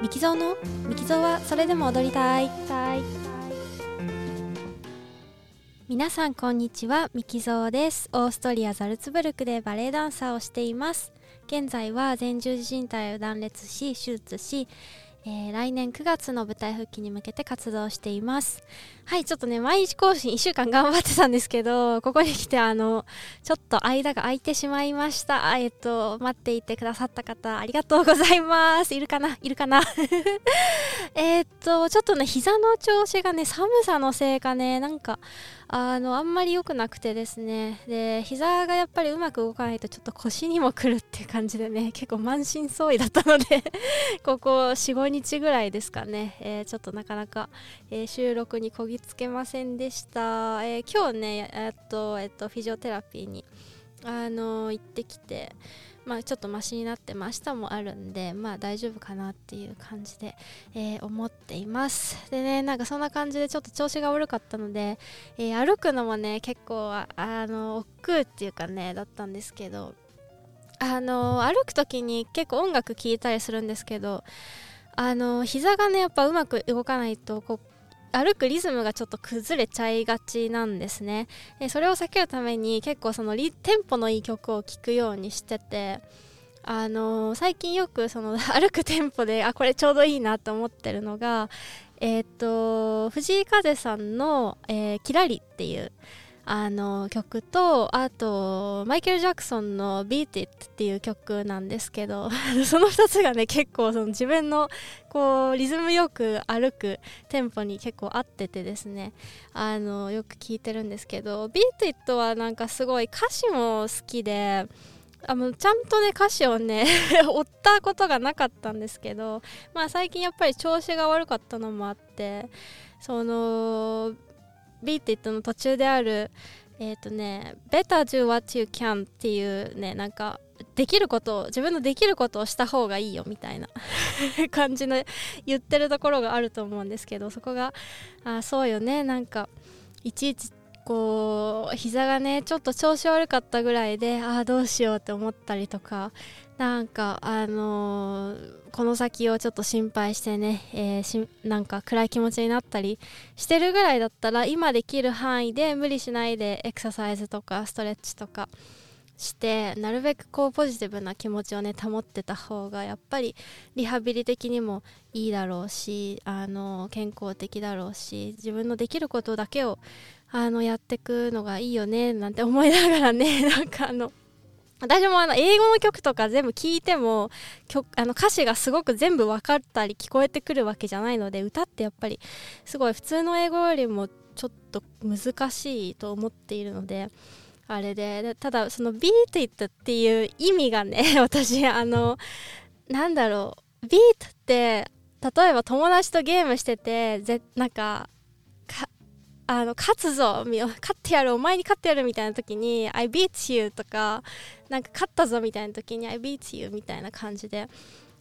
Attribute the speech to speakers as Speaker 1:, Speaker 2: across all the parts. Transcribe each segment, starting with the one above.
Speaker 1: ミキゾーの？ミキゾーはそれでも踊りたい。皆さんこんにちは。ミキゾーです。オーストリアザルツブルクでバレエダンサーをしています。現在は前十字靭帯を断裂し手術しえー、来年9月の舞台復帰に向けて活動しています。はいちょっとね毎日更新1週間頑張ってたんですけどここに来てあのちょっと間が空いてしまいました。えっ、と待っていてくださった方ありがとうございます。いるかな？いるかな？えっとちょっとね膝の調子がね寒さのせいかねなんかあのあんまり良くなくてですね。で膝がやっぱりうまく動かないとちょっと腰にもくるっていう感じでね 結構満身創痍だったので ここ45日ぐらいですかね、えー、ちょっとなかなか、えー、収録にこぎつけませんでした、えー、今日ねえっとえっとフィジオテラピーにあの行ってきてまあ、ちょっとマシになってまあ明日もあるんで、まあ、大丈夫かなっていう感じで、えー、思っています。でねなんかそんな感じでちょっと調子が悪かったので、えー、歩くのもね結構あの億劫っていうかねだったんですけどあの歩く時に結構音楽聴いたりするんですけどあの膝がねやっぱうまく動かないとこう歩くリズムがちょっと崩れちゃいがちなんですね。でそれを避けるために結構そのテンポのいい曲を聴くようにしてて、あのー、最近よくその 歩くテンポであこれちょうどいいなと思ってるのが、えっ、と藤井風さんの、えー、キラリっていうあの曲とあとマイケル・ジャクソンの「Beat It」っていう曲なんですけど その2つがね結構その自分のこうリズムよく歩くテンポに結構合っててですね。あのよく聴いてるんですけど「Beat It」はなんかすごい歌詞も好きであのちゃんとね歌詞をね 追ったことがなかったんですけどまあ最近やっぱり調子が悪かったのもあってそのビーティットの途中であるえっ、ー、とね Better do what you can っていうねなんかできることを自分のできることをした方がいいよみたいな 感じの言ってるところがあると思うんですけどそこがあそうよねなんかいちいちこう膝がねちょっと調子悪かったぐらいでああどうしようって思ったりとかなんかあのー、この先をちょっと心配してね、えー、しなんか暗い気持ちになったりしてるぐらいだったら今できる範囲で無理しないでエクササイズとかストレッチとかしてなるべくこうポジティブな気持ちをね保ってた方がやっぱりリハビリ的にもいいだろうしあの健康的だろうし自分のできることだけをあのやっていくのがいいよねなんて思いながらね なんかあの私もあの英語の曲とか全部聞いても曲あの歌詞がすごく全部分かったり聞こえてくるわけじゃないので歌ってやっぱりすごい普通の英語よりもちょっと難しいと思っているのであれでただその「beat it」っていう意味がね 私あのなんだろうビートって例えば友達とゲームしててぜなんかあの勝つぞ勝ってやるお前に勝ってやるみたいな時に I beat you とかなんか勝ったぞみたいな時に I beat you みたいな感じで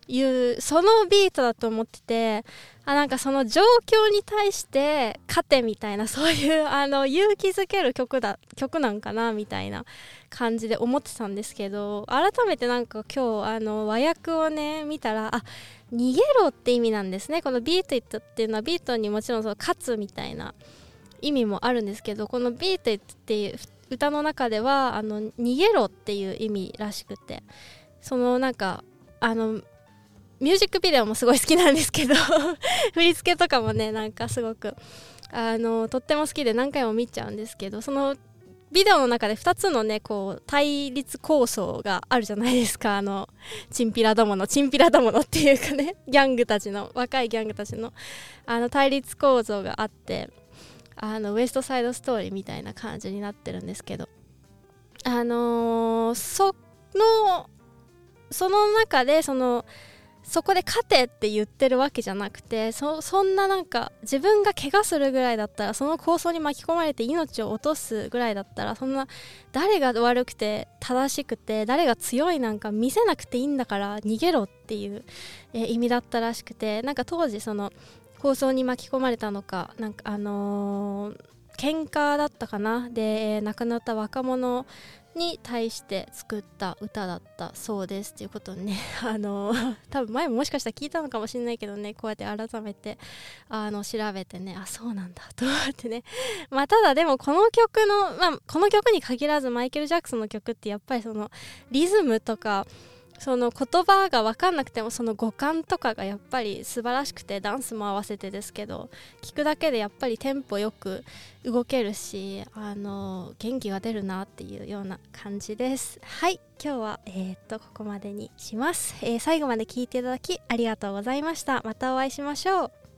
Speaker 1: 言うそのビートだと思っててあなんかその状況に対して勝てみたいな そういうあの勇気づける曲だ曲なんかなみたいな感じで思ってたんですけど改めてなんか今日あの和訳をね見たらあ逃げろって意味なんですね。この Beat It っていうのはビートにもちろんその勝つみたいな意味もあるんですけどこの「Beat It っていう歌の中ではあの逃げろっていう意味らしくてそのなんかあのミュージックビデオもすごい好きなんですけど 振り付けとかもねなんかすごくあのとっても好きで何回も見ちゃうんですけどそのビデオの中で2つのねこう対立構想があるじゃないですか。あのチンピラどものチンピラどものっていうかね ギャングたちの若いギャングたちのあの対立構造があってあのウエストサイドストーリーみたいな感じになってるんですけどあのー、そのその中でそのそこで勝てって言ってるわけじゃなくてそんななんか自分が怪我するぐらいだったらその構想に巻き込まれて命を落とすぐらいだったらそんな誰が悪くて正しくて誰が強いなんか見せなくていいんだから逃げろっていう、え、意味だったらしくてなんか当時その構想に巻き込まれたのかなんかあのー、喧嘩だったかな？で亡くなった若者に対して作った歌だったそうですということね あの多分前ももしかしたら聞いたのかもしれないけどねこうやって改めてあの調べてねあそうなんだと思ってね。まあただでもこの曲の、まあ、この曲に限らずマイケル・ジャクソンの曲ってやっぱりそのリズムとかその言葉が分かんなくてもその五感とかがやっぱり素晴らしくてダンスも合わせてですけど聞くだけでやっぱりテンポよく動けるしあの元気が出るなっていうような感じです。はい今日はえー、っとここまでにします、えー、最後まで聞いていただきありがとうございました。またお会いしましょう。